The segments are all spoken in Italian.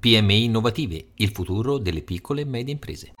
PMI innovative, il futuro delle piccole e medie imprese.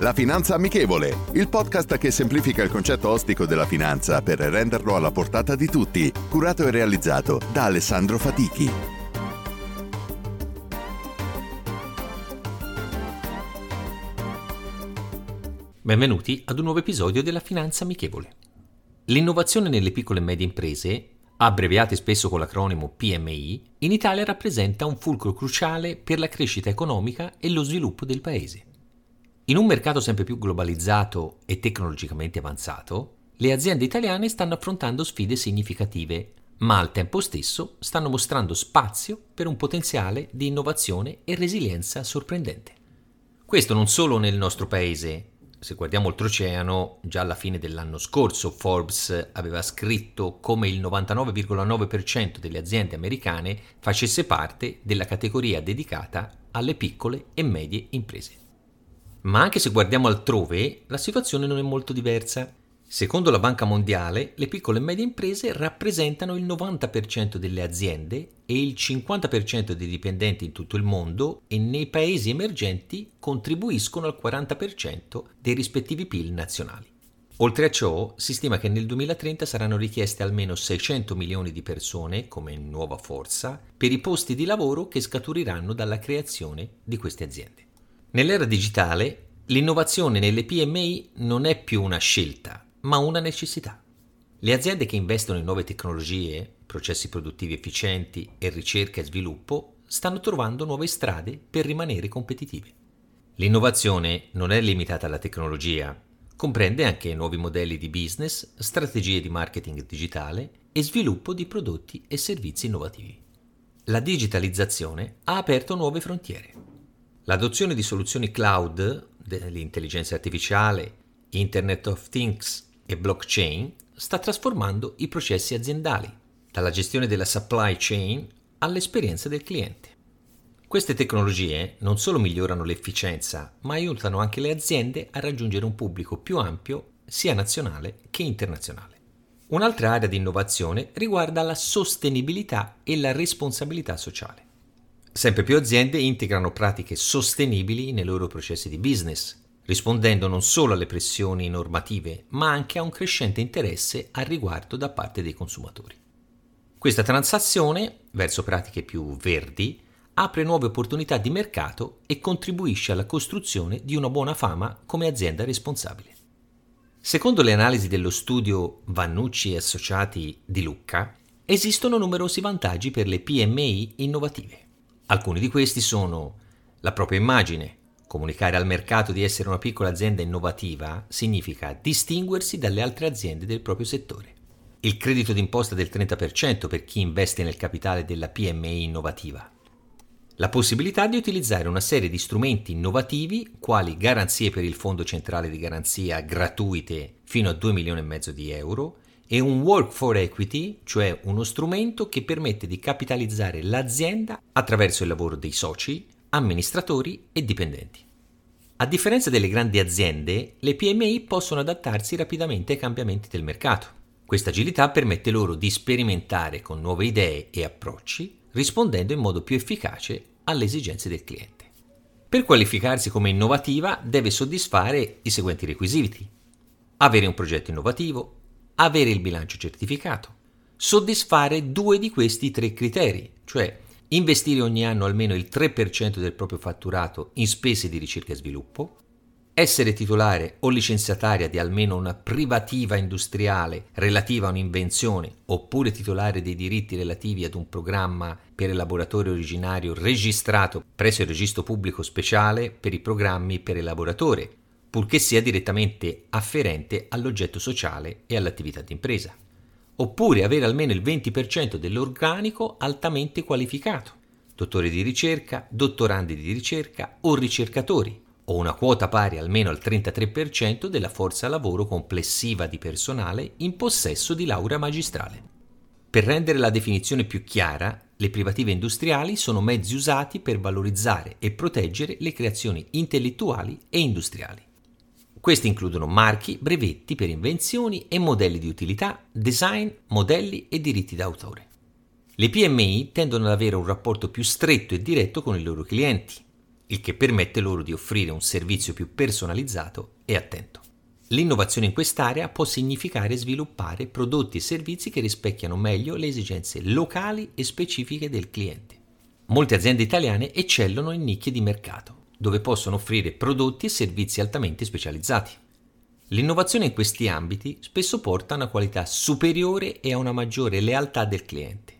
La Finanza Amichevole, il podcast che semplifica il concetto ostico della finanza per renderlo alla portata di tutti, curato e realizzato da Alessandro Fatichi. Benvenuti ad un nuovo episodio della Finanza Amichevole. L'innovazione nelle piccole e medie imprese, abbreviate spesso con l'acronimo PMI, in Italia rappresenta un fulcro cruciale per la crescita economica e lo sviluppo del paese. In un mercato sempre più globalizzato e tecnologicamente avanzato, le aziende italiane stanno affrontando sfide significative, ma al tempo stesso stanno mostrando spazio per un potenziale di innovazione e resilienza sorprendente. Questo non solo nel nostro paese, se guardiamo oltreoceano, già alla fine dell'anno scorso Forbes aveva scritto come il 99,9% delle aziende americane facesse parte della categoria dedicata alle piccole e medie imprese. Ma anche se guardiamo altrove, la situazione non è molto diversa. Secondo la Banca Mondiale, le piccole e medie imprese rappresentano il 90% delle aziende e il 50% dei dipendenti in tutto il mondo e nei paesi emergenti contribuiscono al 40% dei rispettivi PIL nazionali. Oltre a ciò, si stima che nel 2030 saranno richieste almeno 600 milioni di persone, come nuova forza, per i posti di lavoro che scaturiranno dalla creazione di queste aziende. Nell'era digitale, l'innovazione nelle PMI non è più una scelta, ma una necessità. Le aziende che investono in nuove tecnologie, processi produttivi efficienti e ricerca e sviluppo stanno trovando nuove strade per rimanere competitive. L'innovazione non è limitata alla tecnologia, comprende anche nuovi modelli di business, strategie di marketing digitale e sviluppo di prodotti e servizi innovativi. La digitalizzazione ha aperto nuove frontiere. L'adozione di soluzioni cloud, dell'intelligenza artificiale, Internet of Things e blockchain sta trasformando i processi aziendali, dalla gestione della supply chain all'esperienza del cliente. Queste tecnologie non solo migliorano l'efficienza, ma aiutano anche le aziende a raggiungere un pubblico più ampio sia nazionale che internazionale. Un'altra area di innovazione riguarda la sostenibilità e la responsabilità sociale. Sempre più aziende integrano pratiche sostenibili nei loro processi di business, rispondendo non solo alle pressioni normative, ma anche a un crescente interesse al riguardo da parte dei consumatori. Questa transazione verso pratiche più verdi apre nuove opportunità di mercato e contribuisce alla costruzione di una buona fama come azienda responsabile. Secondo le analisi dello studio Vannucci e Associati di Lucca, esistono numerosi vantaggi per le PMI innovative. Alcuni di questi sono la propria immagine. Comunicare al mercato di essere una piccola azienda innovativa significa distinguersi dalle altre aziende del proprio settore. Il credito d'imposta del 30% per chi investe nel capitale della PMI innovativa. La possibilità di utilizzare una serie di strumenti innovativi quali garanzie per il Fondo Centrale di Garanzia gratuite fino a 2 milioni e mezzo di euro, e un work for equity, cioè uno strumento che permette di capitalizzare l'azienda attraverso il lavoro dei soci, amministratori e dipendenti. A differenza delle grandi aziende, le PMI possono adattarsi rapidamente ai cambiamenti del mercato. Questa agilità permette loro di sperimentare con nuove idee e approcci, rispondendo in modo più efficace alle esigenze del cliente. Per qualificarsi come innovativa deve soddisfare i seguenti requisiti. Avere un progetto innovativo, avere il bilancio certificato, soddisfare due di questi tre criteri, cioè investire ogni anno almeno il 3% del proprio fatturato in spese di ricerca e sviluppo, essere titolare o licenziataria di almeno una privativa industriale relativa a un'invenzione oppure titolare dei diritti relativi ad un programma per elaboratore originario registrato presso il registro pubblico speciale per i programmi per elaboratore purché sia direttamente afferente all'oggetto sociale e all'attività d'impresa. Oppure avere almeno il 20% dell'organico altamente qualificato, dottori di ricerca, dottorandi di ricerca o ricercatori, o una quota pari almeno al 33% della forza lavoro complessiva di personale in possesso di laurea magistrale. Per rendere la definizione più chiara, le privative industriali sono mezzi usati per valorizzare e proteggere le creazioni intellettuali e industriali. Questi includono marchi, brevetti per invenzioni e modelli di utilità, design, modelli e diritti d'autore. Le PMI tendono ad avere un rapporto più stretto e diretto con i loro clienti, il che permette loro di offrire un servizio più personalizzato e attento. L'innovazione in quest'area può significare sviluppare prodotti e servizi che rispecchiano meglio le esigenze locali e specifiche del cliente. Molte aziende italiane eccellono in nicchie di mercato, dove possono offrire prodotti e servizi altamente specializzati. L'innovazione in questi ambiti spesso porta a una qualità superiore e a una maggiore lealtà del cliente.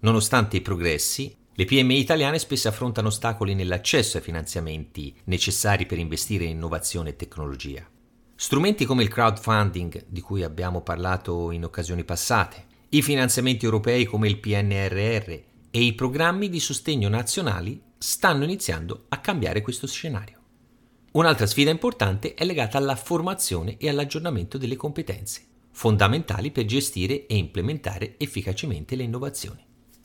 Nonostante i progressi, le PMI italiane spesso affrontano ostacoli nell'accesso ai finanziamenti necessari per investire in innovazione e tecnologia. Strumenti come il crowdfunding, di cui abbiamo parlato in occasioni passate, i finanziamenti europei come il PNRR e i programmi di sostegno nazionali stanno iniziando a cambiare questo scenario. Un'altra sfida importante è legata alla formazione e all'aggiornamento delle competenze, fondamentali per gestire e implementare efficacemente le innovazioni.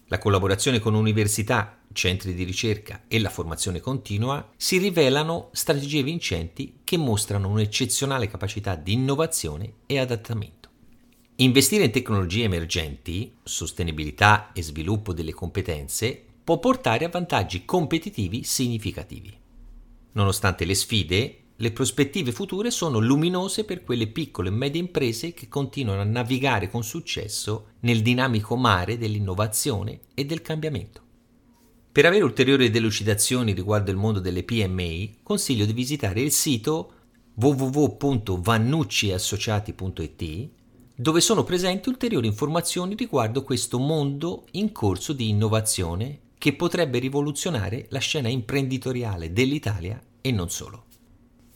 La collaborazione con università, centri di ricerca e la formazione continua si rivelano strategie vincenti che mostrano un'eccezionale capacità di innovazione e adattamento. Investire in tecnologie emergenti, sostenibilità e sviluppo delle competenze può portare a vantaggi competitivi significativi. Nonostante le sfide, le prospettive future sono luminose per quelle piccole e medie imprese che continuano a navigare con successo nel dinamico mare dell'innovazione e del cambiamento. Per avere ulteriori delucidazioni riguardo il mondo delle PMI, consiglio di visitare il sito www.vannucciassociati.it dove sono presenti ulteriori informazioni riguardo questo mondo in corso di innovazione che potrebbe rivoluzionare la scena imprenditoriale dell'Italia e non solo.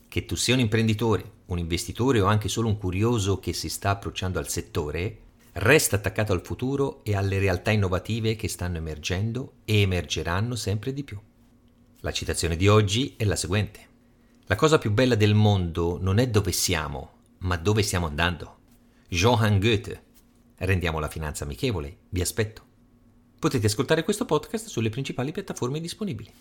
Che tu sia un imprenditore, un investitore o anche solo un curioso che si sta approcciando al settore, resta attaccato al futuro e alle realtà innovative che stanno emergendo e emergeranno sempre di più. La citazione di oggi è la seguente. La cosa più bella del mondo non è dove siamo, ma dove stiamo andando. Johann Goethe. Rendiamo la finanza amichevole. Vi aspetto. Potete ascoltare questo podcast sulle principali piattaforme disponibili.